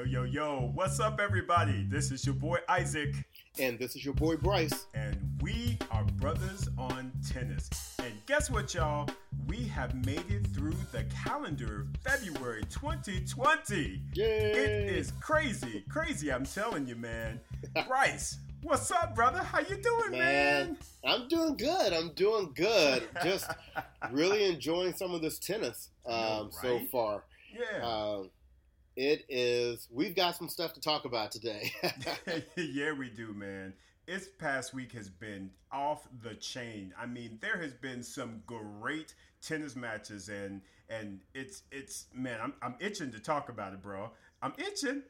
Yo, yo, yo, what's up, everybody? This is your boy Isaac. And this is your boy Bryce. And we are brothers on tennis. And guess what, y'all? We have made it through the calendar February 2020. Yay! It is crazy, crazy, I'm telling you, man. Bryce, what's up, brother? How you doing, man? Man, I'm doing good. I'm doing good. Just really enjoying some of this tennis um, know, so far. Yeah. Um, it is. We've got some stuff to talk about today. yeah, we do, man. This past week has been off the chain. I mean, there has been some great tennis matches, and and it's it's man, I'm I'm itching to talk about it, bro. I'm itching.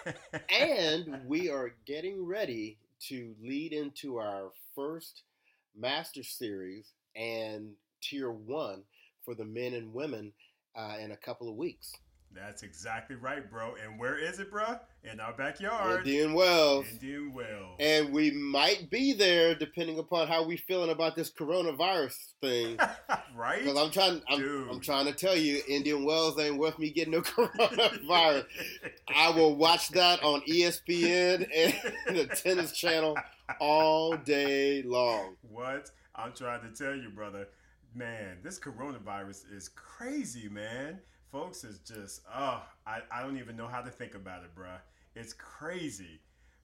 and we are getting ready to lead into our first Master Series and Tier One for the men and women uh, in a couple of weeks. That's exactly right, bro. And where is it, bro? In our backyard. Indian Wells. Indian Wells. And we might be there depending upon how we feeling about this coronavirus thing. right? Because I'm trying, I'm. I'm trying to tell you, Indian Wells ain't worth me getting no coronavirus. I will watch that on ESPN and the tennis channel all day long. What? I'm trying to tell you, brother. Man, this coronavirus is crazy, man. Folks is just, oh, I, I don't even know how to think about it, bruh. It's crazy.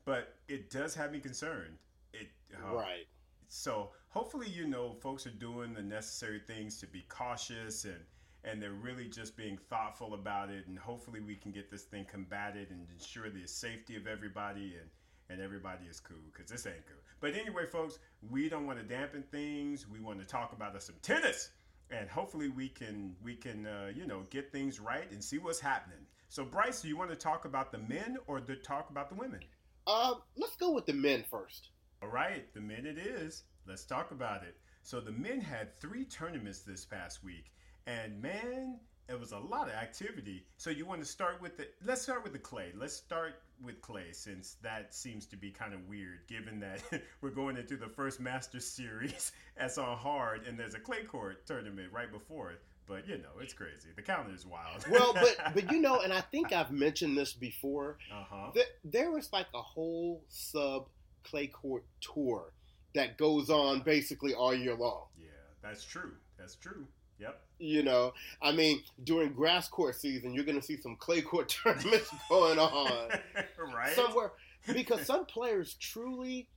But it does have me concerned. It oh. Right. So hopefully, you know, folks are doing the necessary things to be cautious and and they're really just being thoughtful about it. And hopefully, we can get this thing combated and ensure the safety of everybody and and everybody is cool because this ain't good. But anyway, folks, we don't want to dampen things. We want to talk about us some tennis, and hopefully, we can we can uh, you know get things right and see what's happening. So, Bryce, do you want to talk about the men or the talk about the women? Uh, let's go with the men first. All right, the men it is. Let's talk about it. So the men had three tournaments this past week, and man, it was a lot of activity. So you want to start with the? Let's start with the clay. Let's start with clay since that seems to be kind of weird, given that we're going into the first Masters series that's on hard, and there's a clay court tournament right before it. But you know, it's crazy. The calendar is wild. Well, but but you know, and I think I've mentioned this before. uh huh. Th- there was like a whole sub clay court tour that goes on basically all year long. Yeah, that's true. That's true. Yep. You know, I mean, during grass court season, you're going to see some clay court tournaments going on right. somewhere because some players truly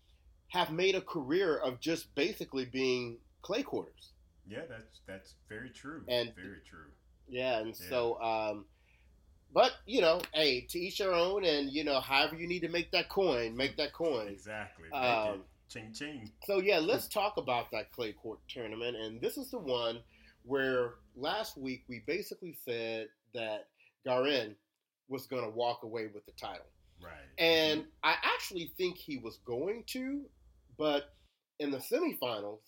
have made a career of just basically being clay courters. Yeah, that's that's very true. And- very true. Yeah, and Yeah. so, um, but you know, hey, to each their own, and you know, however you need to make that coin, make that coin. Exactly. Um. Ching ching. So yeah, let's talk about that clay court tournament, and this is the one where last week we basically said that Garin was going to walk away with the title, Right. and I actually think he was going to, but in the semifinals,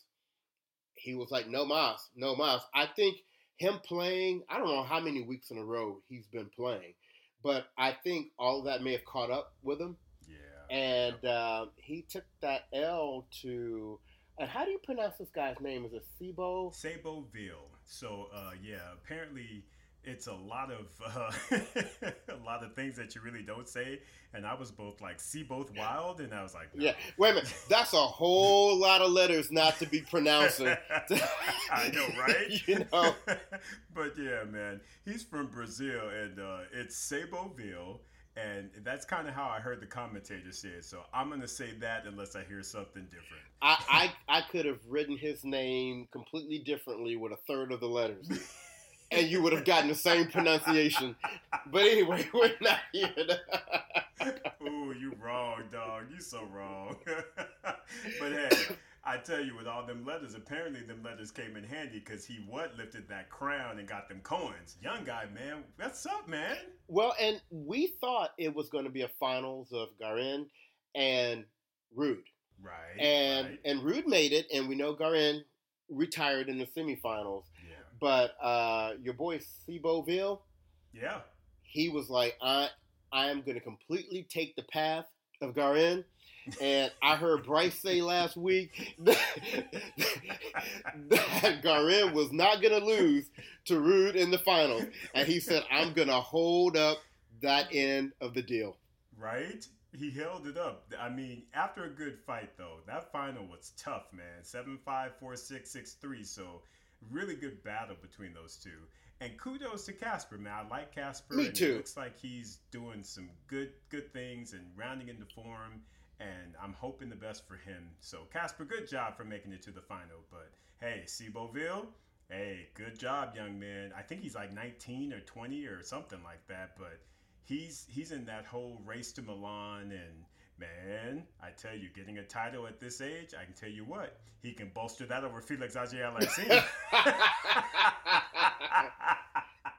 he was like, "No mas, no mas." I think him playing, I don't know how many weeks in a row he's been playing, but I think all of that may have caught up with him yeah. and uh, he took that L to. And how do you pronounce this guy's name? Is it Sibo? Saboville. So uh, yeah, apparently it's a lot of uh, a lot of things that you really don't say, and I was both like Seyboth Wild, and I was like, no. Yeah. Wait a minute. That's a whole lot of letters not to be pronouncing. I know, right? You know. but yeah, man, he's from Brazil, and uh, it's Saboville. And that's kind of how I heard the commentator say it. So I'm going to say that unless I hear something different. I, I I could have written his name completely differently with a third of the letters, and you would have gotten the same pronunciation. But anyway, we're not here. To... Ooh, you wrong, dog. You so wrong. but hey, I tell you, with all them letters, apparently them letters came in handy because he what lifted that crown and got them coins. Young guy, man. What's up, man? Well, and we thought it was going to be a finals of Garin and Ruud. Right. and right. and Ruud made it, and we know Garin retired in the semifinals. yeah, But uh, your boy Seboville, yeah. he was like, I I am going to completely take the path of Garin. And I heard Bryce say last week that, that Garin was not going to lose to Ruud in the finals. And he said, I'm going to hold up that end of the deal. Right? He held it up. I mean, after a good fight, though, that final was tough, man. 7 5, 4 6, 6 3. So, really good battle between those two. And kudos to Casper, man. I like Casper. Me and too. It looks like he's doing some good good things and rounding into form. And I'm hoping the best for him. So, Casper, good job for making it to the final. But hey, Ceboville, hey, good job, young man. I think he's like 19 or 20 or something like that. But he's he's in that whole race to Milan and man, I tell you, getting a title at this age, I can tell you what, he can bolster that over Felix Auger-Aliassime.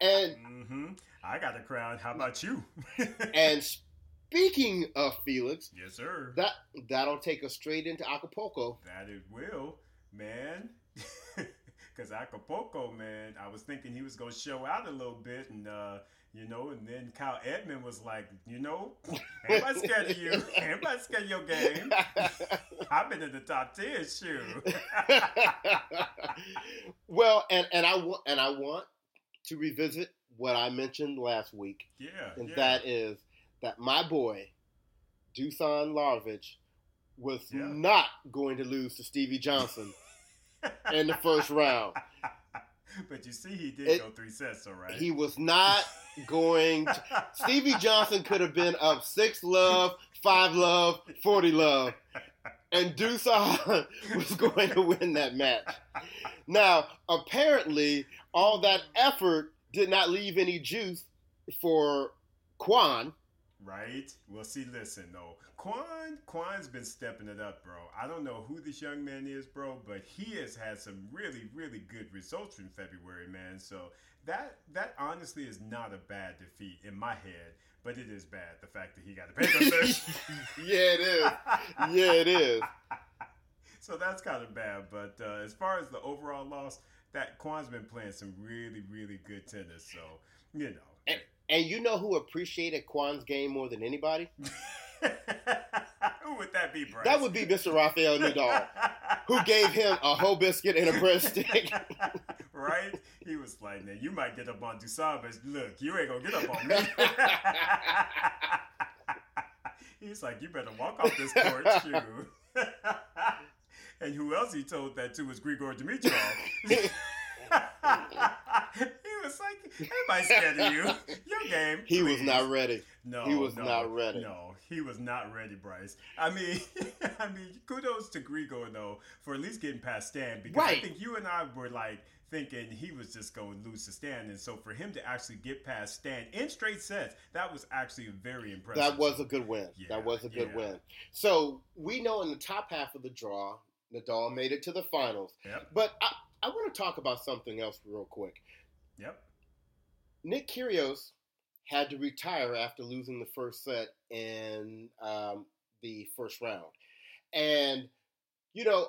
and mm-hmm. I got a crown. How about you? and speaking of Felix, yes, sir. that that'll take us straight into Acapulco. That it will, man. Because Acapulco, man, I was thinking he was going to show out a little bit, and uh, you know, and then Kyle Edmund was like, you know, ain't nobody scared of you. Am nobody scared of your game. I've been in the top ten, shoe. well, and and I want and I want to revisit what I mentioned last week, yeah, and yeah. that is that my boy Dusan Lajovic was Yeah. not going to lose to Stevie Johnson in the first round. but you see, he did It- go three sets, all right. He was not going. To, Stevie Johnson could have been up six love, five love, forty love, and Dusan was going to win that match. Now, apparently, all that effort did not leave any juice for Kwon. Right? Well, see, listen though, Kwon Kwon's been stepping it up, bro. I don't know who this young man is, bro, but he has had some really, really good results from February, man. So that that honestly is not a bad defeat in my head, but it is bad the fact that he got a fish. Yeah, it is. Yeah, it is. so that's kind of bad. But uh, as far as the overall loss, that Kwon's been playing some really, really good tennis. So you know. And you know who appreciated Kwon's game more than anybody? Who would that be, Bryce? That would be Mr. Rafael Nadal, who gave him a whole biscuit and a breadstick. right? He was like, "Now you might get up on Dusan, but look, you ain't gonna get up on me." He's like, "You better walk off this court, shoe." and who else he told that to was Grigor Dimitrov. Was like, "Everybody's scared of you. Your game." He was not ready. No, He was no, not ready. No, he was not ready, Bryce. I mean, I mean, kudos to Grigor though for at least getting past Stan because I think you and I were like thinking he was just going to lose to Stan, and so for him to actually get past Stan in straight sets, that was actually very impressive. That was a good win. Yeah, that was a good yeah. win. So we know in the top half of the draw, Nadal made it to the finals. Yep. But I, I want to talk about something else real quick. Yep. Nick Kyrgios had to retire after losing the first set in um, the first round, and you know,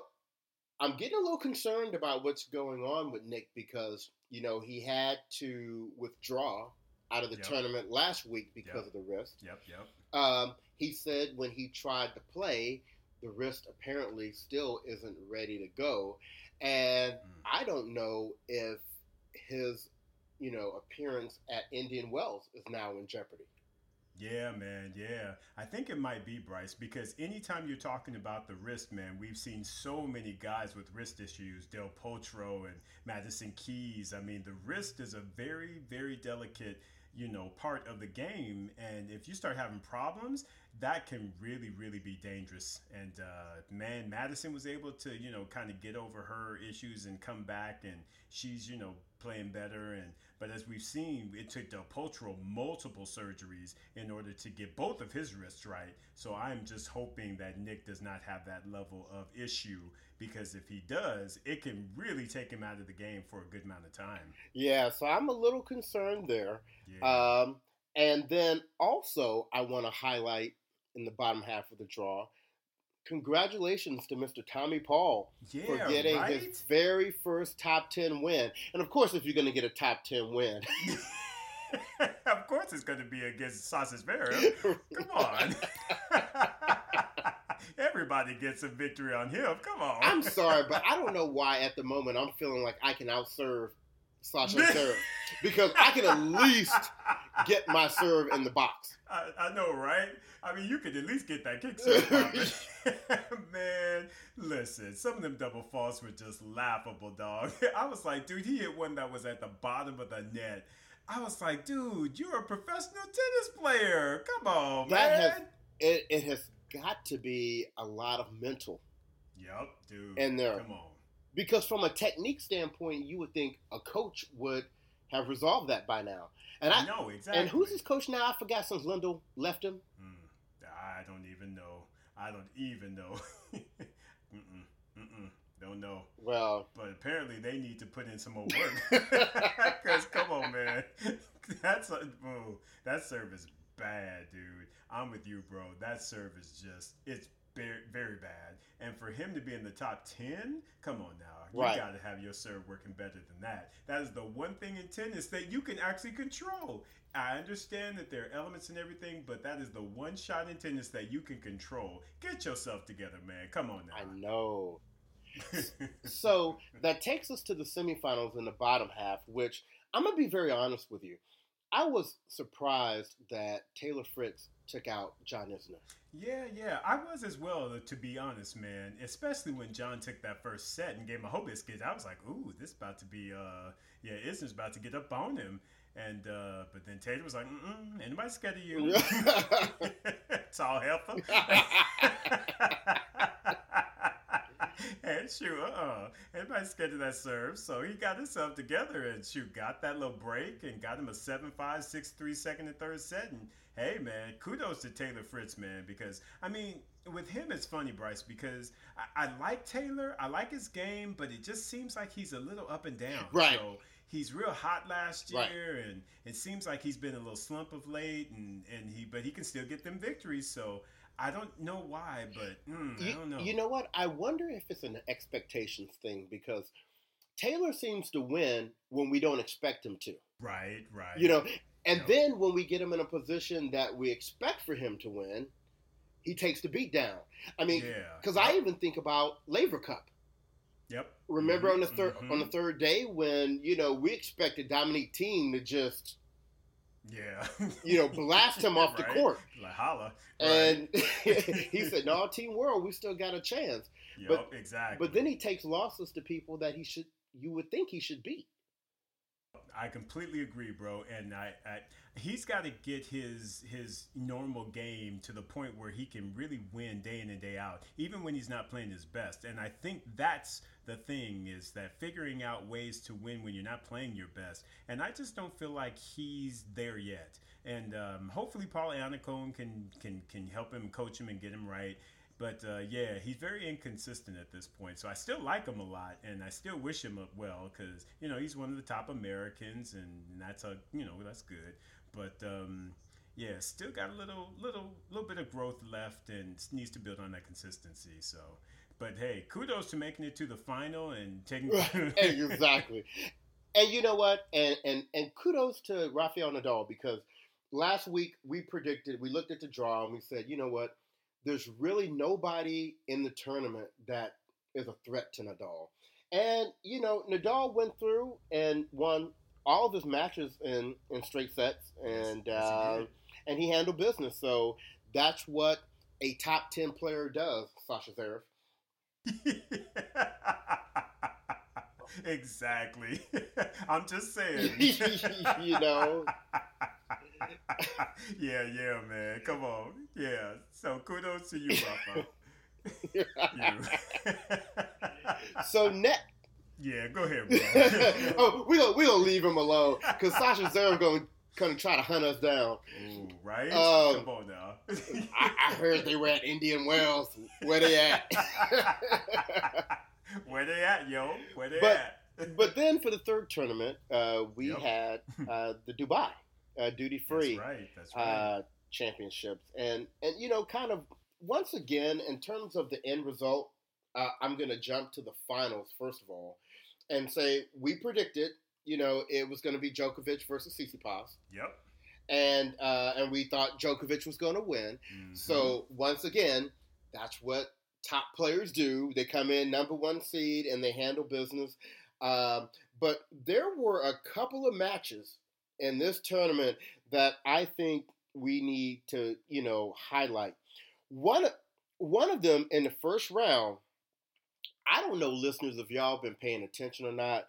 I'm getting a little concerned about what's going on with Nick because you know he had to withdraw out of the Yep. tournament last week because Yep. of the wrist. Yep. Yep. Um, he said when he tried to play, the wrist apparently still isn't ready to go, and Mm. I don't know if his, you know, appearance at Indian Wells is now in jeopardy. Yeah, man. Yeah. I think it might be Bryce because anytime you're talking about the wrist, man, we've seen so many guys with wrist issues. Del Potro and Madison Keys. I mean, the wrist is a very, very delicate, you know, part of the game. And if you start having problems, that can really, really be dangerous. And uh, man, Madison was able to, you know, kind of get over her issues and come back, and she's, you know, playing better. And but as we've seen, it took Del Potro multiple surgeries in order to get both of his wrists right. So I'm just hoping that Nick does not have that level of issue because if he does, it can really take him out of the game for a good amount of time. Yeah, so I'm a little concerned there. Yeah. Um, and then also, I want to highlight in the bottom half of the draw. Congratulations to Mr. Tommy Paul yeah, for getting right? his very first top 10 win. And of course, if you're going to get a top 10 win, of course, it's going to be against Sausage Bear. Come on. Everybody gets a victory on him. Come on. I'm sorry, but I don't know why at the moment I'm feeling like I can outserve Sasha Zverev because I can at least get my serve in the box. I, I know, right? I mean, you could at least get that kick serve popping. Man, listen, some of them double faults were just laughable, dog. I was like, dude, he hit one that was at the bottom of the net. I was like, dude, you're a professional tennis player. Come on, That man. has- It, it has got to be a lot of mental. Yep, dude. And there. Come on. Because from a technique standpoint, you would think a coach would have resolved that by now. And I know exactly. and who's his coach now? I forgot since Lendl left him. Mm, I don't even know. I don't even know. mm-mm, mm-mm, don't know. Well, But apparently they need to put in some more work. Because come on, man, that's a, oh, that serve is bad, dude. I'm with you, bro. That serve is just it's very very bad. And for him to be in the top ten, come on now, you Right. got to have your serve working better than that. That is the one thing in tennis that you can actually control. I understand that there are elements and everything, but that is the one shot in tennis that you can control. Get yourself together, man. Come on now. I know. So that takes us to the semifinals in the bottom half, which I'm gonna be very honest with you. I was surprised that Taylor Fritz took out John Isner. Yeah, yeah, I was as well, to be honest, man. Especially when John took that first set and gave him a whole biscuit. I was like, ooh, this about to be, uh, yeah, Isner's about to get up on him. And, uh, but then Taylor was like, mm-mm, anybody scared of you? Tall heifer. and shoot, uh-uh. Everybody scared of that serve. So he got himself together and shoot, got that little break and got him a 7-5, 6-3 second and third set. And hey, man, kudos to Taylor Fritz, man, because, I mean, with him, it's funny, Bryce, because I, I like Taylor. I like his game, but it just seems like he's a little up and down. Right. So he's real hot last Right. year, and it seems like he's been a little slump of late, and, and he but he can still get them victories. So I don't know why, but mm, I You, don't know. you know what? I wonder if it's an expectations thing because Taylor seems to win when we don't expect him to. right, right. You know, and Yeah. then when we get him in a position that we expect for him to win, he takes the beat down. I mean, yeah. because I even think about Laver Cup. Yep. Remember Mhm, on the 3rd mhm. on the third day when you know we expected Dominique Thiem to just Yeah. you know blast him off the court, Like holla. and he said, "No, Team World, we still got a chance." Yep, but- exactly. But then he takes losses to people that he should you would think he should beat. I completely agree, bro. And I, I he's got to get his his normal game to the point where he can really win day in and day out, even when he's not playing his best. And I think that's the thing is that figuring out ways to win when you're not playing your best. And I just don't feel like he's there yet. And um, hopefully, Paul Annacone can can can help him, coach him, and get him right. But uh, yeah, he's very inconsistent at this point. So I still like him a lot, and I still wish him well because you know he's one of the top Americans, and that's a you know that's good. But um, yeah, still got a little little little bit of growth left, and needs to build on that consistency. So, but hey, kudos to making it to the final and taking exactly. And you know what? And and and kudos to Rafael Nadal because last week we predicted, we looked at the draw and we said, you know what? There's really nobody in the tournament that is a threat to Nadal. And you know, Nadal went through and won all of his matches in in straight sets, and uh, and he handled business. So that's what a top ten player does, Sasha Zverev. exactly. I'm just saying. You know. yeah, yeah, man. Come on. Yeah. So kudos to you, Rafa. So next, yeah, go ahead, bro. oh, we gonna we gonna leave him alone because Sasha Zverev gonna gonna try to hunt us down. Ooh, right? Um, Come on now. I, I heard they were at Indian Wells. Where they at? Where they at, yo? Where they But- at? but then for the third tournament, uh, we Yep. had uh, the Dubai uh, duty free That's right. That's right. uh, championships, and and you know, kind of once again in terms of the end result, uh, I'm gonna jump to the finals first of all, and say we predicted, you know, it was gonna be Djokovic versus Tsitsipas. yep. and uh, and we thought Djokovic was going to win. Mhm. So once again, that's what top players do. They come in number one seed and they handle business. Um, but there were a couple of matches in this tournament that I think we need to, you know, highlight. One one of them in the first round, I don't know, listeners, if y'all been paying attention or not,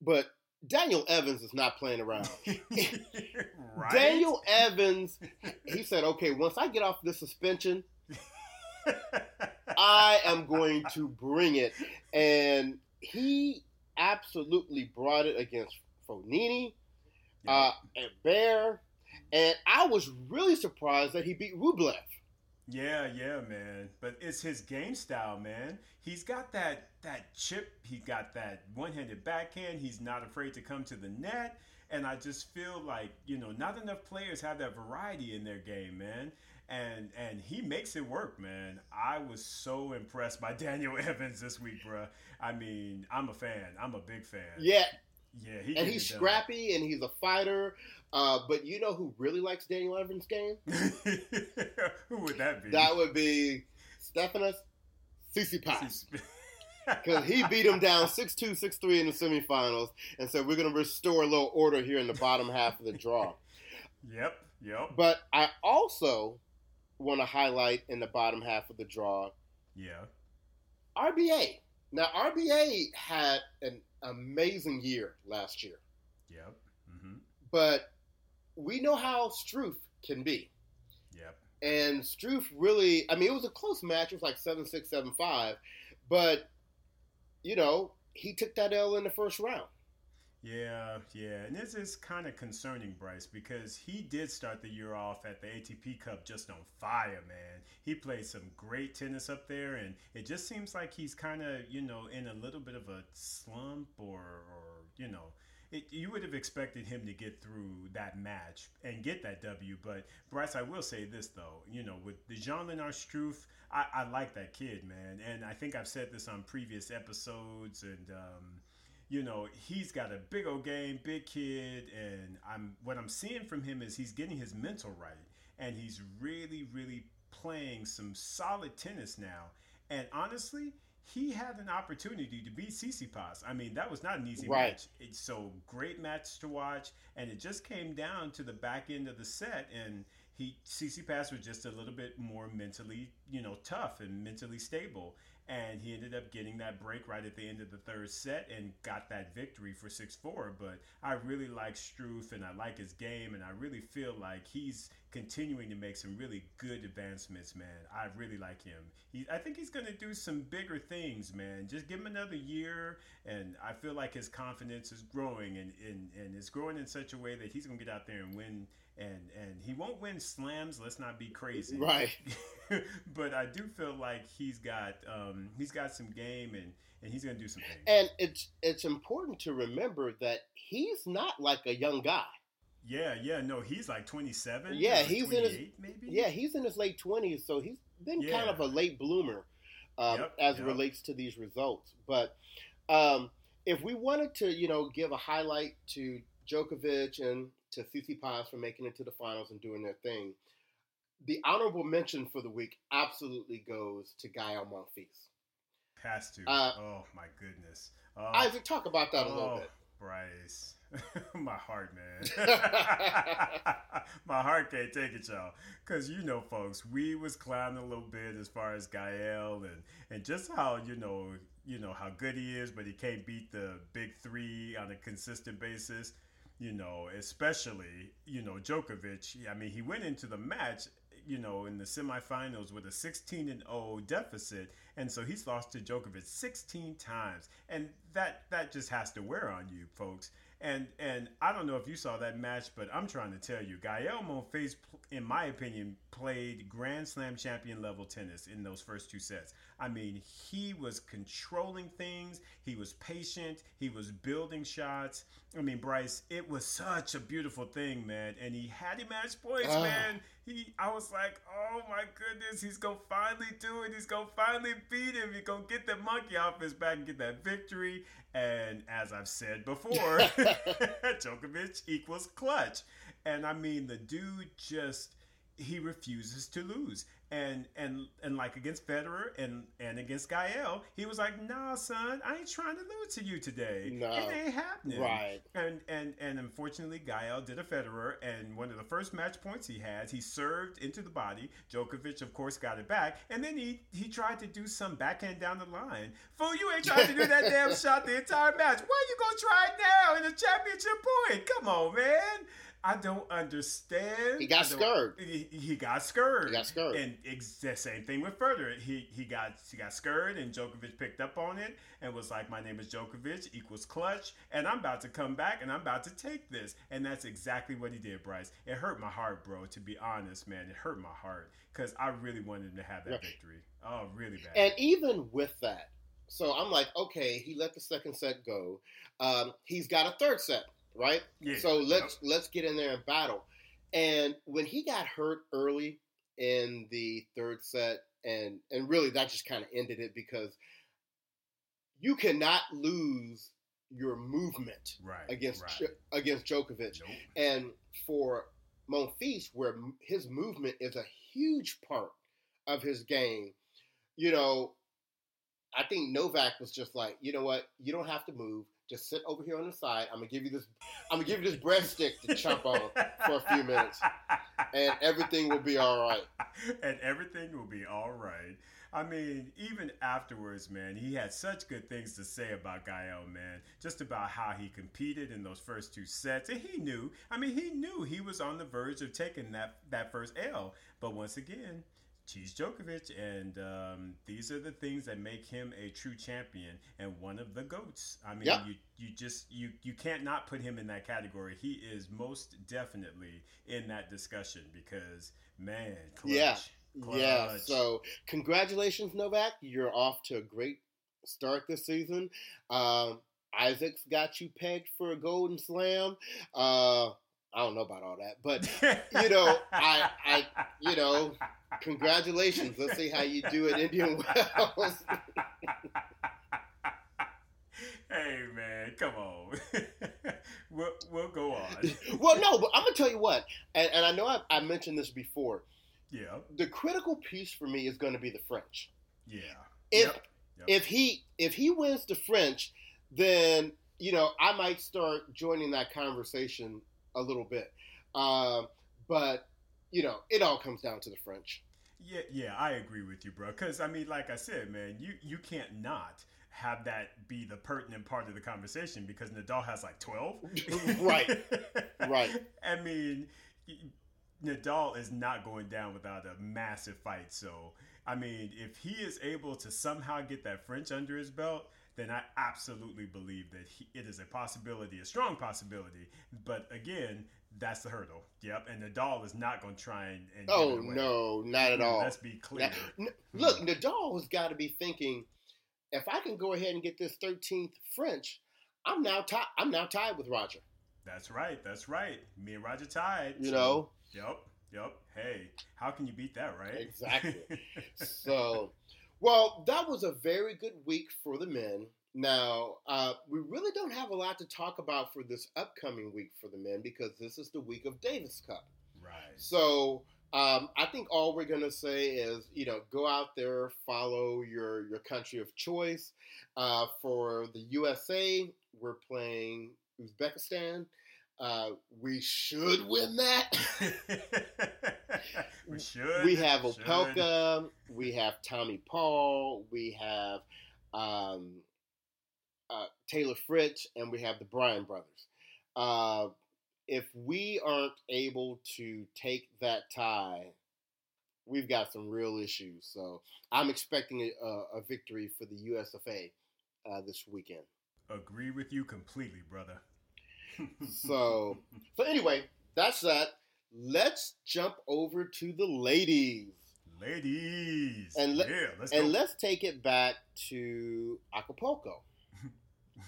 but Daniel Evans is not playing around. right? Daniel Evans, he said, okay, once I get off this suspension, I am going to bring it. And he absolutely brought it against Fognini, yeah. uh, and Bear. And I was really surprised that he beat Rublev. Yeah, yeah, man. But it's his game style, man. He's got that that chip. He got that one-handed backhand. He's not afraid to come to the net. And I just feel like you know, not enough players have that variety in their game, man. And and he makes it work, man. I was so impressed by Daniel Evans this week, bro. I mean, I'm a fan. I'm a big fan. Yeah, yeah, he and he's scrappy and he's a fighter. Uh, but you know who really likes Daniel Evans' game? who would that be? That would be Stefanos Tsitsipas. Because he beat him down 6-2, 6-3 in the semifinals. And so we're going to restore a little order here in the bottom half of the draw. Yep, yep. But I also want to highlight in the bottom half of the draw. Yeah. RBA. Now, RBA had an amazing year last year. Yep. Mm-hmm. But we know how Struff can be. Yep. And Struff really, I mean, it was a close match. It was like 7 6, 7 5. But, you know, he took that L in the first round. Yeah, yeah. And this is kind of concerning, Bryce, because he did start the year off at the ATP Cup just on fire, man. He played some great tennis up there, and it just seems like he's kind of, you know, in a little bit of a slump or, or you know, it, you would have expected him to get through that match and get that W. But Bryce, I will say this though, you know, with the Jan-Lennard Struff, I, I like that kid, man, and I think I've said this on previous episodes, and um, you know, he's got a big old game, big kid, and I'm what I'm seeing from him is he's getting his mental right, and he's really, really playing some solid tennis now. And honestly, he had an opportunity to beat Tsitsipas. I mean, that was not an easy right. match. It's so great match to watch, and it just came down to the back end of the set, and he Tsitsipas was just a little bit more mentally, you know, tough and mentally stable and he ended up getting that break right at the end of the third set and got that victory for 6-4 but i really like struff and i like his game and i really feel like he's continuing to make some really good advancements man. I really like him. He, i think he's going to do some bigger things man. Just give him another year and i feel like his confidence is growing and, and, and it's growing in such a way that he's going to get out there and win and and he won't win slams. Let's not be crazy, right? but I do feel like he's got um, he's got some game and and he's going to do some things. And it's it's important to remember that he's not like a young guy. Yeah, yeah, no, he's like twenty seven. Yeah, he's in his maybe. Yeah, he's in his late twenties, so he's been yeah. kind of a late bloomer um, yep, as yep. it relates to these results. But um, if we wanted to, you know, give a highlight to Djokovic and to Tsitsipas for making it to the finals and doing their thing. The honorable mention for the week absolutely goes to Gael Monfils. Has to. Uh, oh my goodness. Uh, Isaac, talk about that a little oh, bit. Bryce. my heart, man. my heart can't take it, y'all. Cause you know, folks, we was clowning a little bit as far as Gael and and just how you know you know how good he is, but he can't beat the big three on a consistent basis you know, especially, you know, Djokovic. I mean, he went into the match, you know, in the semifinals with a 16 and 0 deficit, and so he's lost to Djokovic 16 times, and that that just has to wear on you, folks. And and I don't know if you saw that match, but I'm trying to tell you, Gael Monfils, in my opinion, played Grand Slam champion level tennis in those first two sets. I mean, he was controlling things. He was patient. He was building shots. I mean, Bryce, it was such a beautiful thing, man. And he had him match points, uh. man. He, I was like, oh my goodness, he's gonna finally do it. He's gonna finally beat him. He's gonna get the monkey off his back and get that victory. And as I've said before, Djokovic equals clutch. And I mean, the dude just he refuses to lose. And and and like against Federer and and against Gael, he was like, "Nah, son, I ain't trying to lose to you today. No. It ain't happening." Right. And and and unfortunately, Gael did a Federer, and one of the first match points he had, he served into the body. Djokovic, of course, got it back, and then he he tried to do some backhand down the line. Fool, you ain't trying to do that damn shot the entire match. Why you gonna try it now in the championship point? Come on, man. I don't understand. He got scared. He, he got scared. He got scared. And the same thing with Federer. He he got he got scared, and Djokovic picked up on it and was like, "My name is Djokovic equals clutch, and I'm about to come back, and I'm about to take this." And that's exactly what he did, Bryce. It hurt my heart, bro. To be honest, man, it hurt my heart because I really wanted him to have that Yeah. victory. Oh, really bad. And even with that, so I'm like, okay, he let the second set go. Um, he's got a third set, right? yeah. So let's Yep. let's get in there and battle. And when he got hurt early in the third set, and and really that just kind of ended it because you cannot lose your movement right against right. Against Djokovic. Nope. And for Monfils, where his movement is a huge part of his game, you know, I think Novak was just like, you know what, you don't have to move. Just sit over here on the side. I'm gonna give you this. I'm gonna give you this breadstick to chomp on, for a few minutes. and everything will be all right. and everything will be all right. I mean, even afterwards, man, he had such good things to say about Gael, man. Just about how he competed in those first two sets, and he knew. I mean, he knew he was on the verge of taking that that first L. But once again, Cheese Djokovic, and um, these are the things that make him a true champion and one of the goats. I mean, Yep. you you just you you can't not put him in that category. He is most definitely in that discussion because man, clutch, Yeah. Yeah. So congratulations, Novak. You're off to a great start this season. Um, Isaac's got you pegged for a Golden Slam. Uh, I don't know about all that, but you know, I- I- you know, congratulations. Let's see how you do at Indian Wells. hey man, come on. we'll, we'll go on. well, no, but I'm gonna tell you what, and, and I know I, I mentioned this before. Yeah, The critical piece for me is going to be the French. yeah. If Yep, yep. if he if he wins the French, then you know I might start joining that conversation a little bit. Um, but you know, it all comes down to the French. Yeah, yeah, I agree with you, bro. Because I mean, like I said, man, you you can't not have that be the pertinent part of the conversation because Nadal has like twelve. Right, right. I mean, Nadal is not going down without a massive fight. So, I mean, if he is able to somehow get that French under his belt, then I absolutely believe that he, it is a possibility, a strong possibility. But again, that's the hurdle. Yep, and Nadal is not going to try and. and Oh no, not at all. Let's be clear. Now, n- look, Nadal has got to be thinking, if I can go ahead and get this 13th French, I'm now tied. I'm now tied with Roger. That's right. That's right. Me and Roger tied. You so- know, Yep. Yep. Hey, how can you beat that, right? Exactly. so, well, that was a very good week for the men. Now, uh, we really don't have a lot to talk about for this upcoming week for the men because this is the week of Davis Cup. right. So, um, I think all we're gonna say is, you know, go out there, follow your your country of choice. Uh, for the USA, we're playing Uzbekistan. Uh, we should win that. we should. we have should. Opelka, we have Tommy Paul, we have um, uh, Taylor Fritz, and we have the Bryan brothers. Uh, if we aren't able to take that tie, we've got some real issues. So I'm expecting a, a, a victory for the USFA uh, this weekend. Agree with you completely, brother. So, so anyway, that's that. Let's jump over to the ladies. ladies, And le- yeah, let's And go. let's take it back to Acapulco.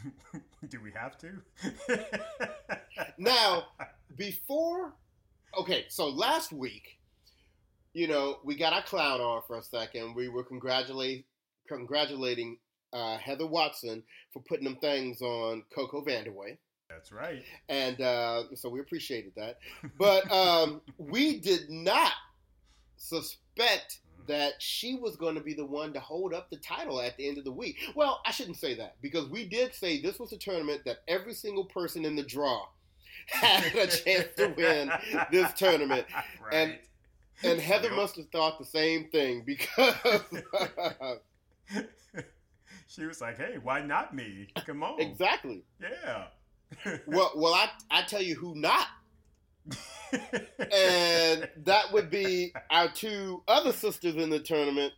Do we have to? Now, before, okay, so last week, you know, we got our clown on for a second. We were congratulate, congratulating uh, Heather Watson for putting them things on CoCo Vandeweghe. That's right. And uh, so we appreciated that. But um, we did not suspect that she was going to be the one to hold up the title at the end of the week. Well, I shouldn't say that because we did say this was a tournament that every single person in the draw had a chance to win this tournament. Right. And and Heather Yep. must have thought the same thing because she was like, "Hey, why not me? Come on, exactly. yeah." Well, well, I I tell you who not, and that would be our two other sisters in the tournament,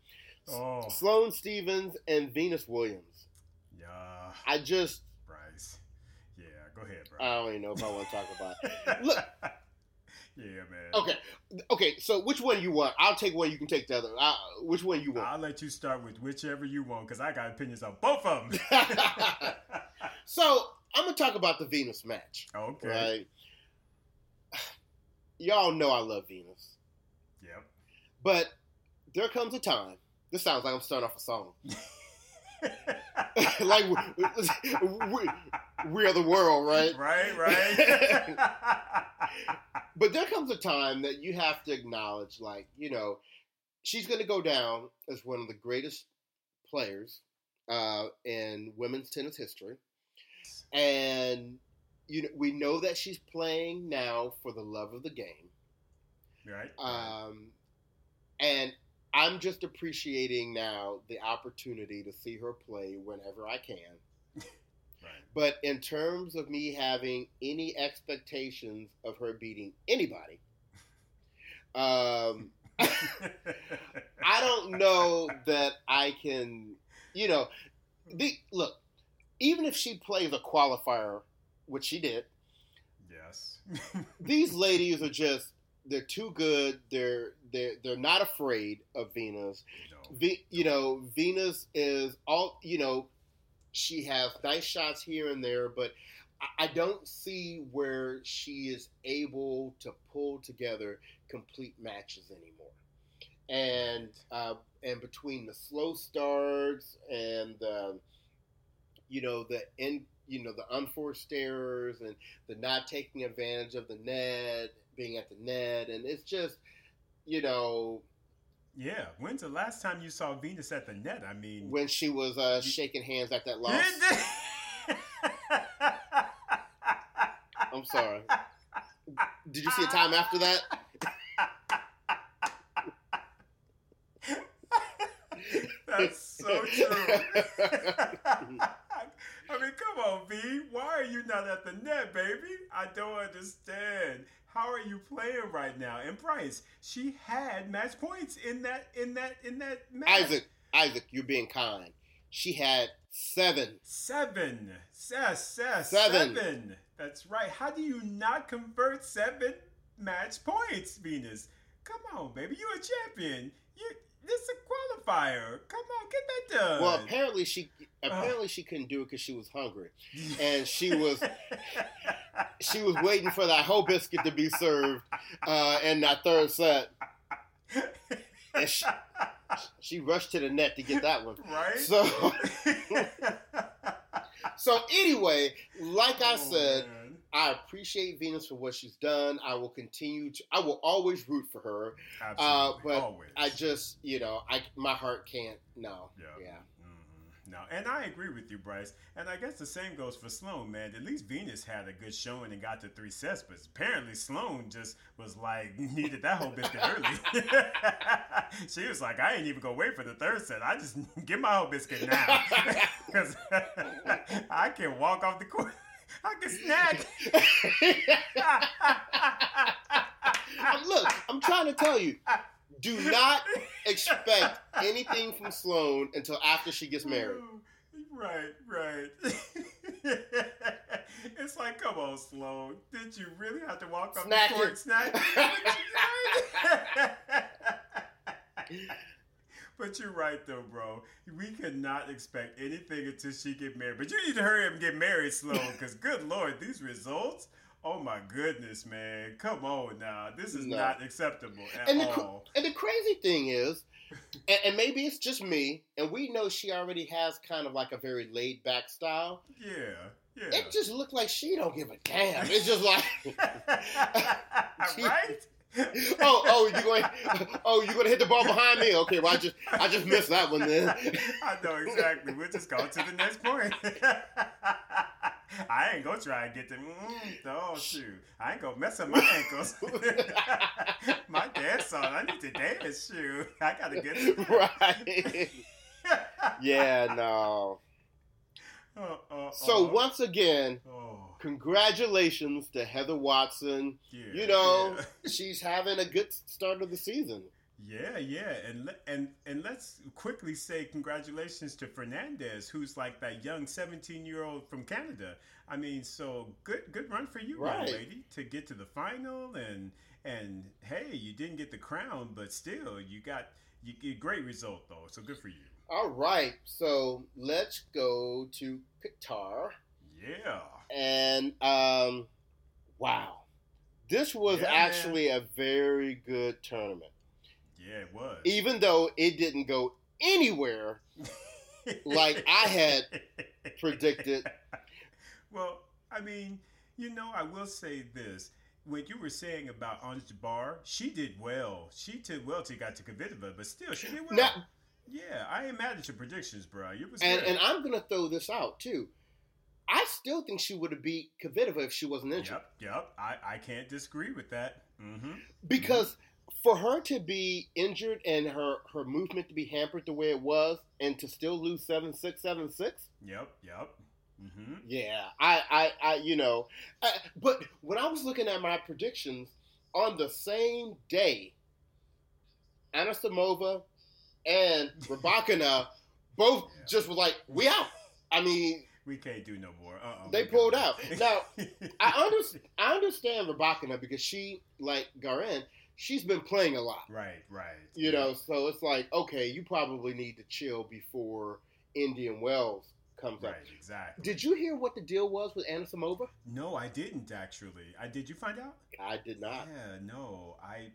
oh, Sloane Stevens and Venus Williams. yeah, I just Bryce. Yeah, go ahead, bro. I don't even know if I want to talk about it. Look, yeah, man. okay, okay. So which one you want? I'll take one. You can take the other. Uh, which one you want? I'll let you start with whichever you want because I got opinions on both of them. so I'm gonna talk about the Venus match. okay. Right. Y'all know I love Venus. Yep. But there comes a time. This sounds like I'm starting off a song. like we, we, we are the world, right? right, right. But there comes a time that you have to acknowledge, like you know, she's going to go down as one of the greatest players uh, in women's tennis history, and you know we know that she's playing now for the love of the game. right. Um, and I'm just appreciating now the opportunity to see her play whenever I can. right. But in terms of me having any expectations of her beating anybody, um, I don't know that I can, you know, the, look, even if she plays a qualifier, which she did, yes. these ladies are just they're too good. They're they're they're not afraid of Venus. no. V, you know, Venus is all you know. She has nice shots here and there, but I, I don't see where she is able to pull together complete matches anymore. And uh, and between the slow starts and uh, you know the in you know the unforced errors and the not taking advantage of the net, being at the net, and it's just you know Yeah. When's the last time you saw Venus at the net? I mean, when she was uh, shaking hands at that loss. I'm sorry. Did you see a time after that? That's so true. I mean, come on, V. Why are you not at the net, baby? I don't understand. How are you playing right now? And Bryce, she had match points in that in that in that match. Isaac, Isaac, you're being kind. She had seven. Seven. Yes, yes, Seven. seven. That's right. How do you not convert seven match points, Venus? Come on, baby. You're a champion. You this is a qualifier. Come on, get that done. Well, apparently she apparently she couldn't do it because she was hungry, and she was she was waiting for that whole biscuit to be served uh, in that third set. And she, she rushed to the net to get that one. right? So so anyway, like I Oh, said. I appreciate Venus for what she's done. I will continue to. I will always root for her. Absolutely. but Always. I just, you know, I my heart can't. No. Yeah. Yeah. Mhm. No, and I agree with you, Bryce. And I guess the same goes for Sloane, man. At least Venus had a good showing and got to three sets, but apparently Sloane just was like needed that whole biscuit early. she was like, I ain't even gonna wait for the third set. I just get my whole biscuit now because I can walk off the court. I can snack. Look, I'm trying to tell you. Do not expect anything from Sloane until after she gets married. Right, right. it's like, come on, Sloane. Did you really have to walk off Snack the court snack? but you're right, though, bro. We cannot expect anything until she get married. But you need to hurry up and get married, Sloane, because good lord, these results. Oh my goodness, man! Come on now, this is No. not acceptable at And the, all. and the crazy thing is, and, and maybe it's just me, and we know she already has kind of like a very laid back style. Yeah, yeah. It just looked like she don't give a damn. It's just like, right? oh, oh, you going? Oh, you gonna hit the ball behind me? Okay, well, I just, I just missed that one then. I know exactly. We'll just go to the next point. I ain't gonna try and get them. Mm, oh shoot! I ain't gonna mess up my ankles. my dance song. I need to dance. Shoot! I gotta get it right. yeah, no. Uh, uh, So uh. once again, Oh, congratulations to Heather Watson. yeah, You know, yeah. she's having a good start of the season. Yeah, yeah, and le- and and let's quickly say congratulations to Fernandez, who's like that young seventeen-year-old from Canada. I mean, so good, good run for you, Right. young lady, to get to the final, and and hey, you didn't get the crown, but still, you got you get great result though. So good for you. All right, so let's go to Qatar. Yeah, And um, wow, this was Yeah, man. actually a very good tournament. yeah, it was. Even though it didn't go anywhere like I had predicted. Well, I mean, you know, I will say this. When you were saying about Ons Jabeur, she did well. She did well to you got to Kvitova, but still, she did well. Now- yeah, I ain't mad at your predictions, bro. You was And and I'm gonna throw this out too. I still think she would have beat Kvitova if she wasn't injured. Yep, yep. I, I can't disagree with that. Mm-hmm. Because for her to be injured and her her movement to be hampered the way it was, and to still lose seven six seven six, Yep, yep. Mm-hmm. yeah, I I, I you know, I, but when I was looking at my predictions on the same day, Anisimova and Rybakina both Yeah. just were like, we out. I mean, We can't do no more. Uh-uh, They pulled out. Now, I understand. I understand Rybakina because she, like Garin, she's been playing a lot. right, right. You yeah. know, so it's like, okay, you probably need to chill before Indian Wells comes Right, up. exactly. Did you hear what the deal was with Anisimova? No, I didn't actually. I did. You find out? I did not. Yeah, no, I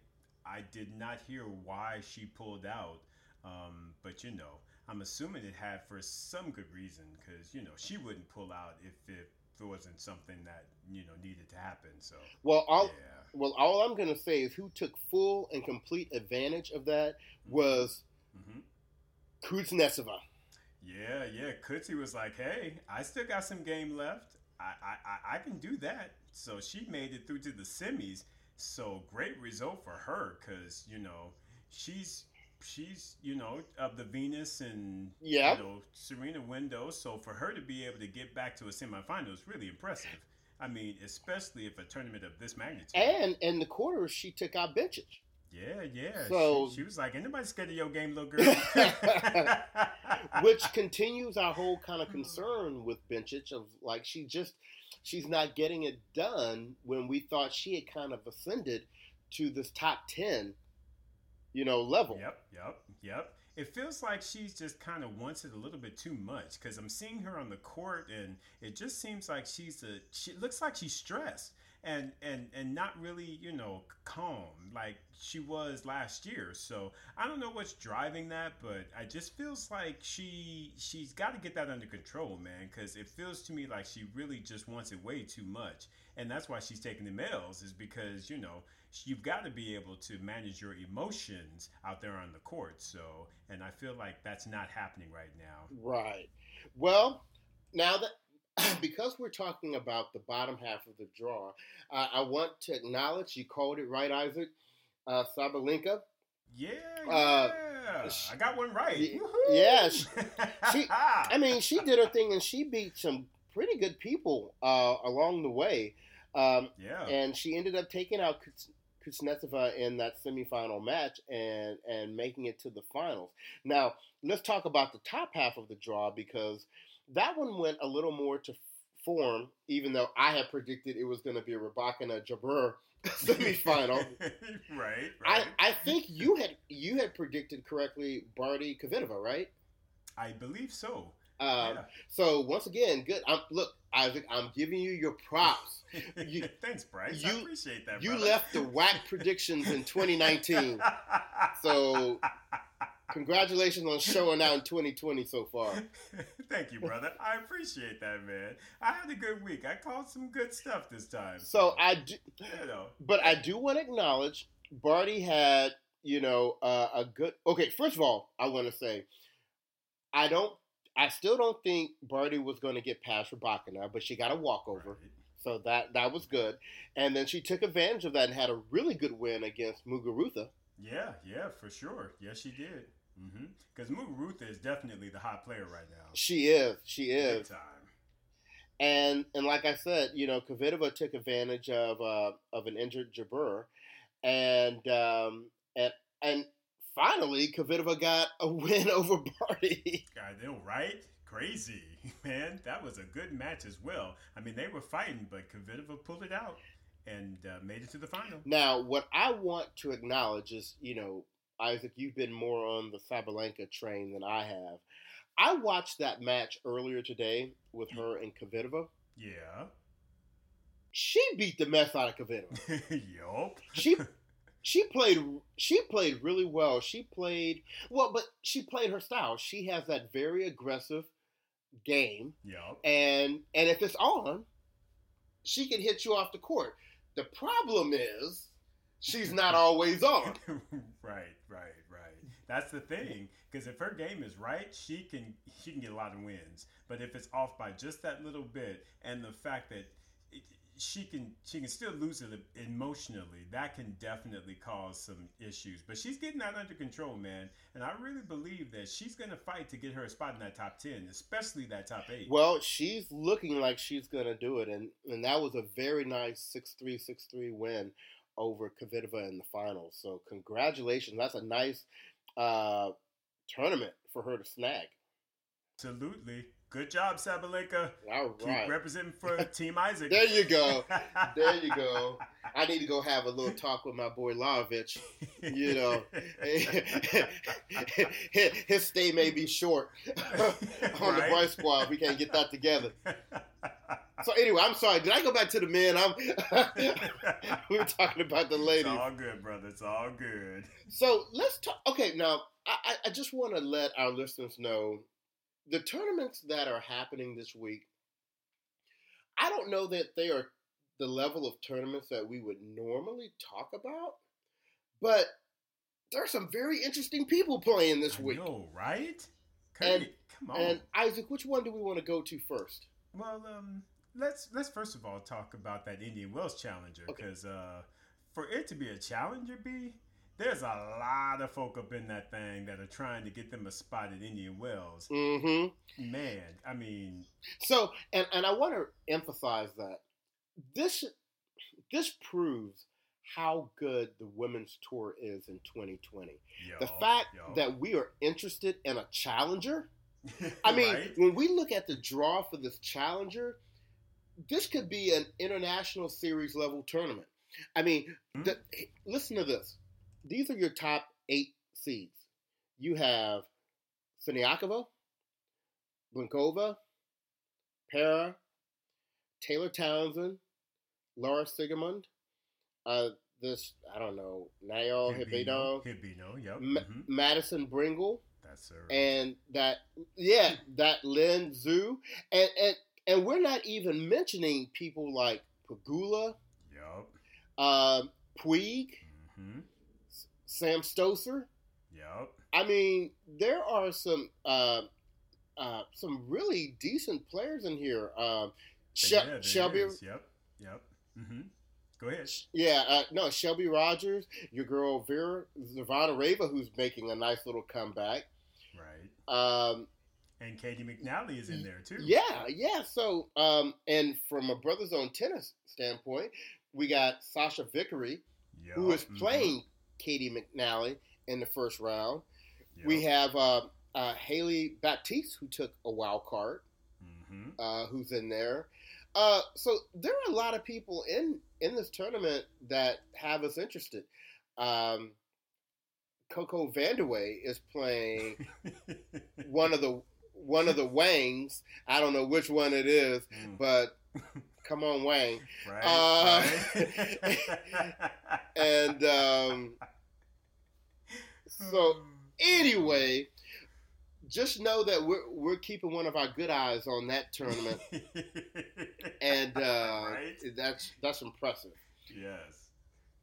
I did not hear why she pulled out. Um, but you know, I'm assuming it had for some good reason because you know she wouldn't pull out if it, if it wasn't something that you know needed to happen. So Well, all yeah, well, all I'm gonna say is who took full and complete advantage of that was hmm Kuznetsova. yeah, yeah. Kutsi was like, "Hey, I still got some game left. I, I I I can do that." So she made it through to the semis. So great result for her because you know she's she's you know of the Venus and Yeah. you know Serena window. So for her to be able to get back to a semifinal is really impressive. I mean, especially if a tournament of this magnitude. And in the quarters, she took out Bencic. yeah, yeah. So- she, she was like, "Anybody scared of your game, little girl." which continues our whole kind of concern with Bencic of like she just she's not getting it done when we thought she had kind of ascended to this top 10 you know level Yep, yep, yep. It feels like she's just kind of wants it a little bit too much because I'm seeing her on the court and it just seems like she's a. She looks like she's stressed and and and not really you know calm like she was last year. So I don't know what's driving that, but I just feels like she she's got to get that under control, man. Because it feels to me like she really just wants it way too much, and that's why she's taking the males is because you know you've got to be able to manage your emotions out there on the court. So, and I feel like that's not happening right now. right well now that because we're talking about the bottom half of the draw uh, i want to acknowledge you called it right isaac uh, Sabalenka. Yeah, Uh, yeah. I got one right. y- Woohoo! yeah, she- she- I mean, she did her thing and she beat some pretty good people uh, along the way. Um, yeah. and she ended up taking out Kuznetsova in that semifinal match and and making it to the finals. Now let's talk about the top half of the draw because that one went a little more to form, even though I had predicted it was going to be a Rybakina Jabeur semifinal. right, I, right. I think you had you had predicted correctly Barty Kvitova, right? I believe so. Um, yeah. So once again, good. I'm, look, Isaac, I'm giving you your props. you- Thanks, Bryce. I appreciate that. You brother. left the whack predictions in 2019. So congratulations on showing out in 2020 so far. Thank you, brother. I appreciate that, man. I had a good week. I called some good stuff this time. So I do, you know, but I do want to acknowledge Barty had, you know, uh, a good. Okay, first of all, I want to say, I don't, I still don't think Barty was going to get past Rybakina, but she got a walkover, Right. so that that was good. And then she took advantage of that and had a really good win against Muguruza. Yeah, yeah, for sure. Yes, she did. Because mm Muguruza is definitely the hot player right now. She is, she Big is, time. and and like I said, you know, Kvitova took advantage of uh, of an injured Jabeur, and um, and and finally Kvitova got a win over Barty. I know, right? Crazy, man. That was a good match as well. I mean, they were fighting, but Kvitova pulled it out and uh, made it to the final. Now, what I want to acknowledge is, you know, Isaac, you've been more on the Sabalenka train than I have. I watched that match earlier today with her and Kvitova. Yeah. She beat the mess out of Kvitova. yup. She she played she played really well. She played well, but she played her style. She has that very aggressive game, Yup. and and if it's on, she can hit you off the court. The problem is she's not always on. right. That's the thing. Because if her game is right, she can she can get a lot of wins. But if it's off by just that little bit, and the fact that it, she can she can still lose it emotionally, that can definitely cause some issues. But she's getting that under control, man. And I really believe that she's gonna fight to get her a spot in that top ten, especially that top eight. Well, she's looking like she's gonna do it, and and that was a very nice six three six three win over Kvitova in the finals. So congratulations, that's a nice uh, tournament for her to snag. Absolutely. Good job, Sabalenka. All Keep representing for Team Isaac. there you go, there you go. I need to go have a little talk with my boy Lajovic. You know, his stay may be short on the Right? Bryce squad. We can't get that together. So anyway, I'm sorry. Did I go back to the men? I'm. we were talking about the It's ladies. all good, brother. It's all good. So let's talk. Okay, now I, I- I just want to let our listeners know the tournaments that are happening this week. I don't know that they are the level of tournaments that we would normally talk about, but there are some very interesting people playing this I week. know, right? And- come on. And Isaac, which one do we want to go to first? well, um, let's let's first of all talk about that Indian Wells Challenger Okay. because uh, for it to be a challenger, B, there's a lot of folk up in that thing that are trying to get them a spot at Indian Wells. Mm-hmm. Man, I mean, So, and and I want to emphasize that this this proves how good the women's tour is in 2020. The fact yo. that we are interested in a challenger. I mean, Right? when we look at the draw for this challenger, this could be an international series level tournament. I mean, Hmm. the, listen to this. These are your top eight seeds. You have Siniakova, Blinkova, Para, Taylor Townsend, Laura Siegemund, uh, this, I don't know, Nao Hibino, Hibino, yep. Ma- mhm. Madison Brengle, That's her. and that yeah that Lin Zhu and and and we're not even mentioning people like Pegula, Yup. um, Puig, hmm Sam Stosur. Yup. I mean, there are some uh, uh, some really decent players in here. Um, Yeah, Shelby, is. Yep. Yep. hmm Go ahead. yeah, uh, no, Shelby Rogers, your girl Vera Zvonareva, who's making a nice little comeback. Right. Um, And Katie McNally is in there too. Yeah, yeah. So, um, and from a Bruthas on Tennis standpoint, we got Sachia Vickery, Yup, who is mhm, playing Katie McNally in the first round. yup, We have uh, uh, Hailey Baptiste, who took a wild card, mhm. uh, who's in there. Uh, so there are a lot of people in in this tournament that have us interested. Um, CoCo Vandeweghe is playing one of the one of the Wangs. I don't know which one it is, Mm, but come on, Wang. right, uh, right. And um, so anyway, just know that we're we're keeping one of our good eyes on that tournament, and uh, Right? that's that's impressive. yes.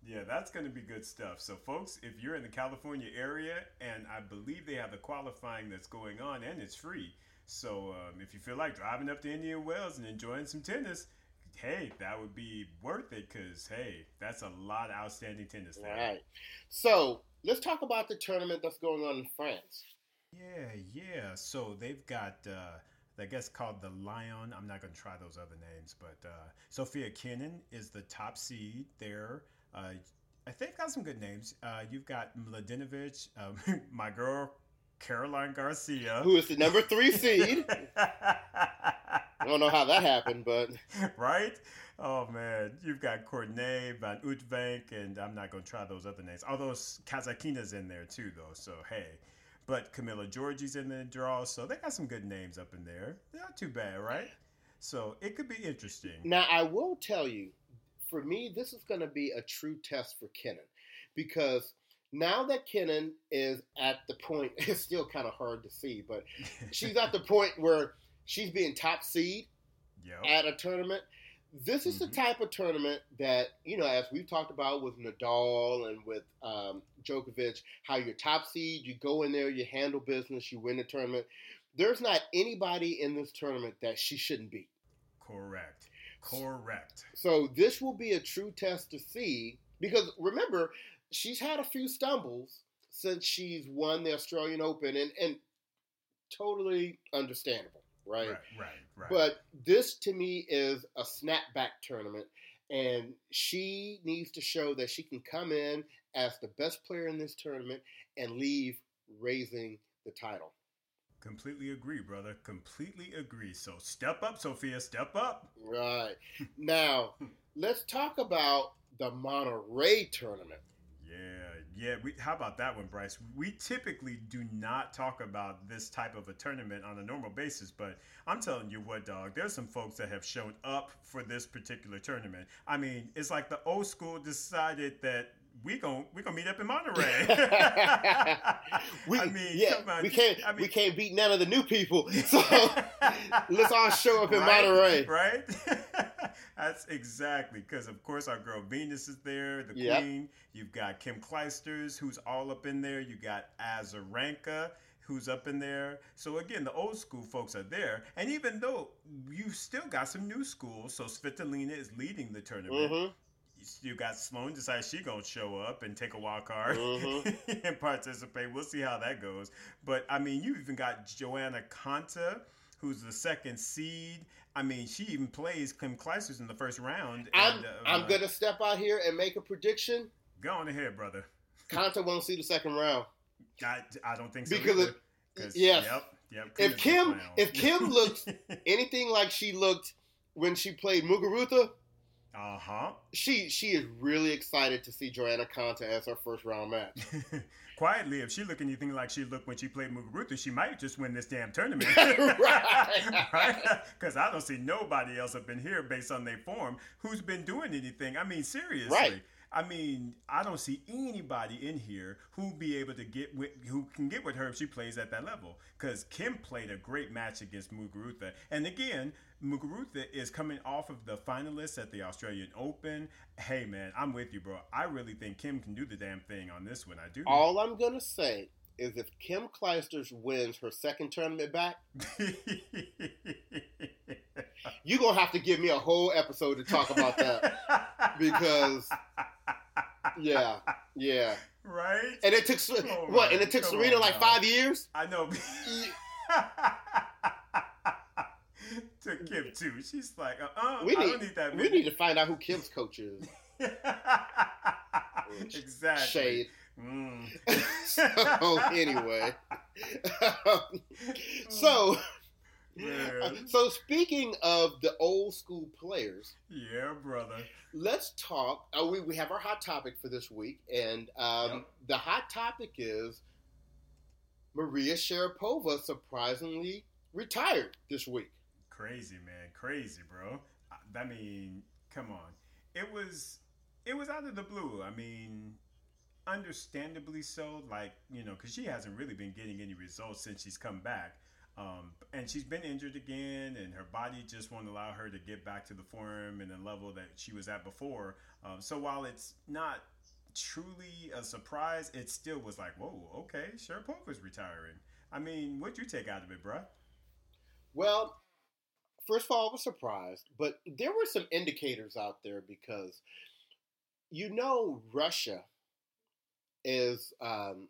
Yeah, that's going to be good stuff. So, folks, if you're in the California area, and I believe they have the qualifying that's going on, and it's free. So, um, if you feel like driving up to Indian Wells and enjoying some tennis, hey, that would be worth it because, hey, that's a lot of outstanding tennis there. All right. So, let's talk about the tournament that's going on in France. Yeah, yeah. So, they've got. Uh, I guess called the Lyon. I'm not going to try those other names, but uh, Sofia Kenin is the top seed there. Uh, I think got some good names. Uh, you've got Mladenovic, um, my girl Caroline Garcia, who is the number three seed. I don't know how that happened, but right. Oh man, you've got Cornet, Van Uytvanck, and I'm not going to try those other names. Although Kasatkina's in there too, though. So hey, but Camila Giorgi's in the draw, so they got some good names up in there. Not too bad, right? So it could be interesting. Now I will tell you, for me, this is going to be a true test for Kenin because now that Kenin is at the point, it's still kind of hard to see, but she's at the point where she's being top seed yep. at a tournament. This is mm-hmm. the type of tournament that, you know, as we've talked about with Nadal and with um, Djokovic, how you're top seed, you go in there, you handle business, you win the tournament. There's not anybody in this tournament that she shouldn't beat. Correct. Correct. So this will be a true test to see because remember, she's had a few stumbles since she's won the Australian Open and, and totally understandable, right? Right, right, right. But this to me is a snapback tournament and she needs to show that she can come in as the best player in this tournament and leave raising the title. Completely agree, brother. Completely agree. So step up, Sofia. Step up. Right. now, let's talk about the Monterrey tournament. Yeah, yeah. We, how about that one, Bryce? We typically do not talk about this type of a tournament on a normal basis, but I'm telling you what, dog. There's some folks that have shown up for this particular tournament. I mean, it's like the old school decided that we gon' we gonna meet up in Monterrey. we, I mean, yeah, we can't I mean, we can't beat none of the new people, so let's all show up in right, Monterrey, right? That's exactly because of course our girl Venus is there, the yep. queen. You've got Kim Clijsters, who's all up in there. You got Azarenka who's up in there. So again, the old school folks are there, and even though you've still got some new schools, so Svitolina is leading the tournament. Mm-hmm you got Sloane decide she gonna show up and take a wild card mm-hmm. and participate. We'll see how that goes. But I mean, you even got Joanna Konta, who's the second seed. I mean, she even plays Kim Clijsters in the first round. I'm, uh, I'm gonna step out here and make a prediction. Go on ahead, brother. Konta won't see the second round. I, I don't think so because either. Yes. Yep. Yep. If Kim if Kim looks anything like she looked when she played Muguruza, uh huh. She she is really excited to see Joanna Konta as her first round match. Quietly, if she look anything like she looked when she played Muguruza, she might just win this damn tournament. right? Because I don't see nobody else up in here based on their form who's been doing anything. I mean, seriously. Right. I mean, I don't see anybody in here who be able to get with, who can get with her if she plays at that level. Because Kim played a great match against Muguruza, and again, Muguruza is coming off of the finalists at the Australian Open. Hey, man, I'm with you, bro. I really think Kim can do the damn thing on this one. I do. All I'm gonna say is if Kim Clijsters wins her second tournament back, you're gonna have to give me a whole episode to talk about that because, yeah, yeah, right. And it took oh, what? And it took Serena on, like five years. I know. to Kim too. She's like, uh, uh we need, don't need that. We need to find out who Kim's coach is. exactly. Shade. Mm. so anyway, so so speaking of the old school players, yeah, brother. Let's talk. Uh, we we have our hot topic for this week, and um, yep. the hot topic is Maria Sharapova surprisingly retired this week. Crazy man, crazy bro. I mean, come on. It was it was out of the blue. I mean, understandably so. Like you know, because she hasn't really been getting any results since she's come back. Um, and she's been injured again, and her body just won't allow her to get back to the form and the level that she was at before. Um, so while it's not truly a surprise, it still was like, whoa, okay, Sharapova's retiring. I mean, what'd you take out of it, bruh? Well, first of all, I was surprised, but there were some indicators out there because you know Russia is um,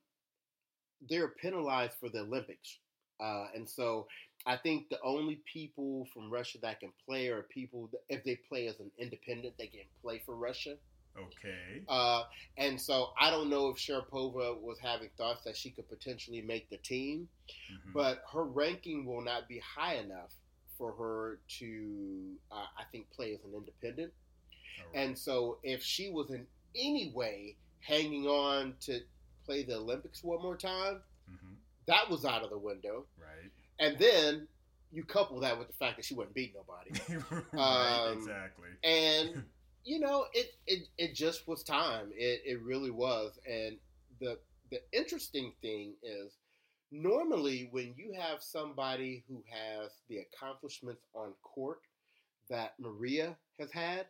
they're penalized for the Olympics, uh, and so I think the only people from Russia that can play are people that, if they play as an independent, they can play for Russia. Okay. Uh, and so I don't know if Sharapova was having thoughts that she could potentially make the team, mm-hmm. but her ranking will not be high enough for her to, uh, I think, play as an independent. Right. And so if she was in any way hanging on to play the Olympics one more time, mm-hmm. that was out of the window. Right. And then you couple that with the fact that she wouldn't beat nobody. right, um, exactly. And you know, it, it it just was time. It it really was. And the the interesting thing is normally when you have somebody who has the accomplishments on court that Maria has had,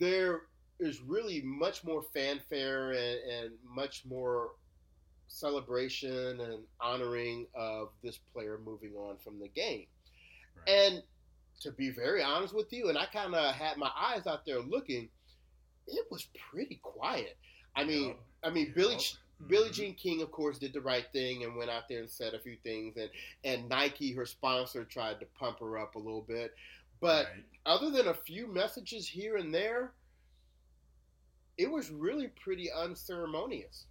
there is really much more fanfare and, and much more celebration and honoring of this player moving on from the game. Right. And to be very honest with you, and I kind of had my eyes out there looking, it was pretty quiet. I mean. I mean. Billie mm-hmm. Billie Jean King, of course, did the right thing and went out there and said a few things, and and Nike, her sponsor, tried to pump her up a little bit, but right. other than a few messages here and there, it was really pretty unceremonious.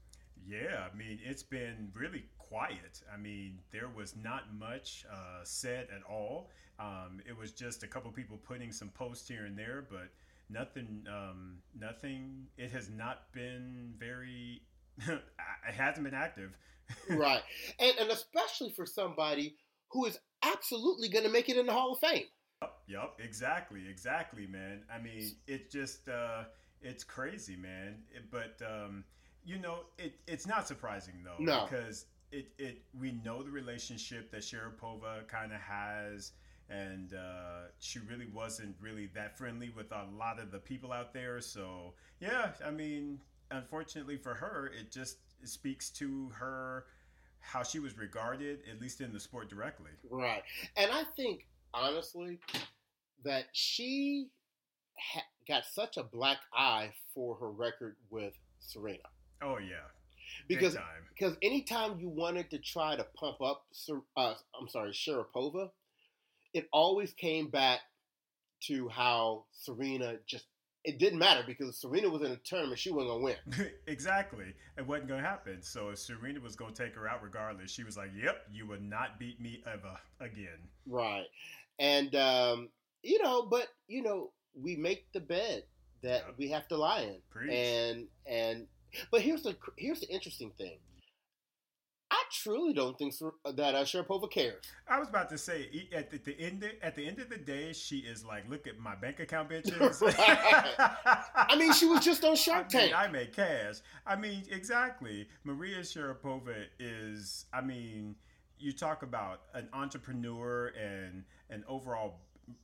Yeah, I mean, it's been really quiet. I mean, there was not much uh, said at all. Um, it was just a couple people putting some posts here and there, but nothing. Um, nothing. It has not been very. it hasn't been active. right, and and especially for somebody who is absolutely going to make it in the Hall of Fame. Yep, yep, exactly, exactly, man. I mean, it just uh, it's crazy, man. It, but um, you know, it it's not surprising though, no. because it it we know the relationship that Sharapova kind of has and uh, she really wasn't really that friendly with a lot of the people out there. So yeah, I mean, unfortunately for her, it just speaks to her how she was regarded, at least in the sport directly. Right, and I think honestly that she ha- got such a black eye for her record with Serena. Oh yeah. Because because anytime you wanted to try to pump up, uh, I'm sorry, Sharapova, it always came back to how Serena just it didn't matter because Serena was in a tournament, she wasn't gonna win. exactly, it wasn't gonna happen. So if Serena was gonna take her out regardless, she was like, "Yep, you would not beat me ever again." Right, and um, you know, but you know, we make the bed that yep. we have to lie in, Preach. and and but here's the here's the interesting thing. Truly don't think that uh, Sharapova cares. I was about to say at the, the, end of, at the end of the day, she is like, look at my bank account bitches. I mean, she was just on Shark Tank. I, mean, I make cash. I mean, exactly. Maria Sharapova is. I mean, you talk about an entrepreneur and an overall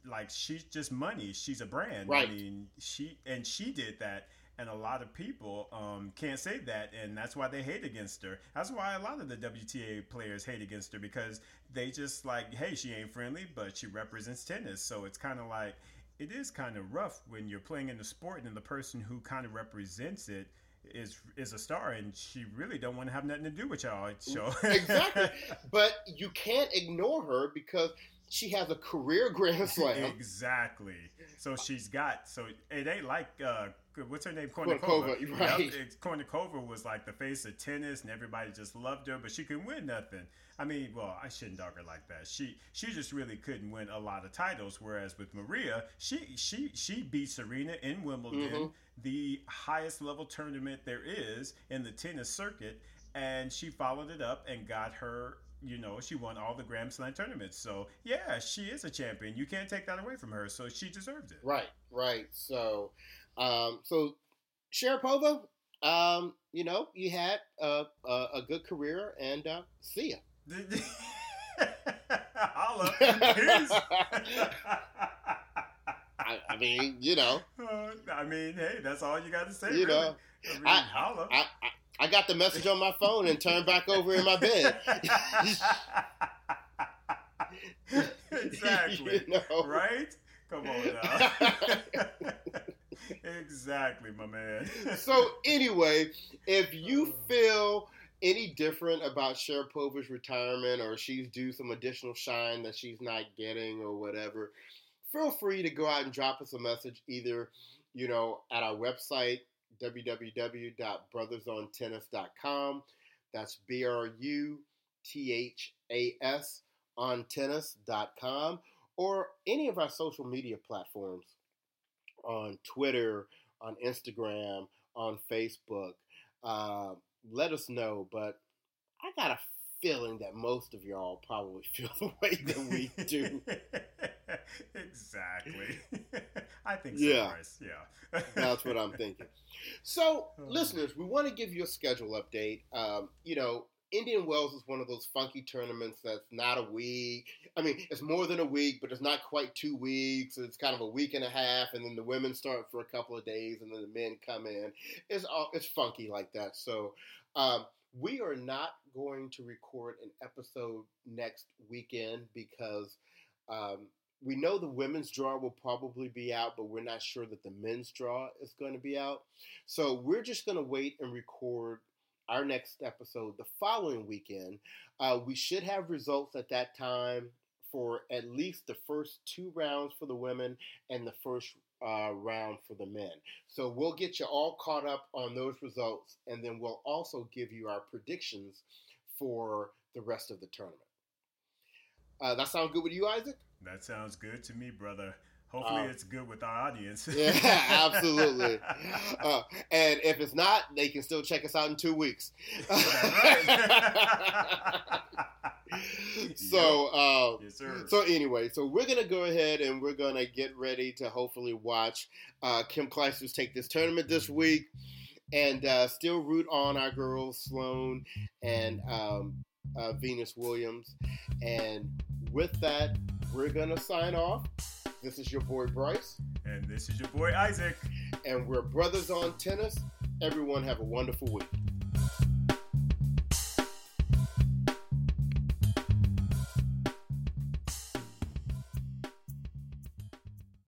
like she's just money. She's a brand. Right. I mean, she and she did that and a lot of people um, can't say that, and that's why they hate against her. That's why a lot of the WTA players hate against her because they just like, hey, she ain't friendly, but she represents tennis. So it's kind of like it is kind of rough when you're playing in the sport and the person who kind of represents it is is a star and she really don't want to have nothing to do with y'all so exactly but you can't ignore her because she has a career grand slam exactly so she's got so it ain't like uh what's her name? Kournikova. Kournikova right. Yep. Kournikova was like the face of tennis, and everybody just loved her, but she couldn't win nothing. I mean, well, I shouldn't dog her like that. She she just really couldn't win a lot of titles. Whereas with Maria, she she she beat Serena in Wimbledon, mm-hmm. the highest level tournament there is in the tennis circuit, and she followed it up and got her you know, she won all the Grand Slam tournaments. So yeah, she is a champion. You can't take that away from her. So she deserved it. Right, right. So um, so Sharapova, um, you know, you had a, a, a good career, and uh, see ya. Holla. I, I mean, you know, Uh, I mean, hey, that's all you got to say. You really. know, I mean, I- holla. I, I I got the message on my phone and turned back over in my bed. exactly. You know? Right? Come on now. exactly, my man. so anyway, if you oh. feel any different about Sharapova's retirement or she's due some additional shine that she's not getting or whatever, feel free to go out and drop us a message either, you know, at our website www.bruthasontennis.com. That's B R U T H A S on tennis.com or any of our social media platforms on Twitter, on Instagram, on Facebook. Uh, let us know, but I got a feeling that most of y'all probably feel the way that we do. exactly. I think so, Yeah. Bryce. Yeah. That's what I'm thinking. So, listeners, we want to give you a schedule update. Um, you know, Indian Wells is one of those funky tournaments that's not a week. I mean, it's more than a week, but it's not quite two weeks. It's kind of a week and a half, and then the women start for a couple of days, and then the men come in. It's all it's funky like that. So, um, we are not going to record an episode next weekend because um, we know the women's draw will probably be out, but we're not sure that the men's draw is going to be out. So we're just going to wait and record our next episode the following weekend. Uh, we should have results at that time for at least the first two rounds for the women and the first uh, round for the men. So we'll get you all caught up on those results, and then we'll also give you our predictions for the rest of the tournament. Uh, that sound good with you, Isaac? That sounds good to me, brother. Hopefully, Uh, it's good with our audience. Yeah, absolutely. Uh, and if it's not, they can still check us out in two weeks. so, uh, yes, so anyway, so we're gonna go ahead and we're gonna get ready to hopefully watch uh, Kim Clijsters take this tournament this week, and uh, still root on our girls Sloane and um, uh, Venus Williams. And with that, we're gonna sign off. This is your boy Bryce. and this is your boy Isaac. and we're brothers on tennis. Everyone have a wonderful week.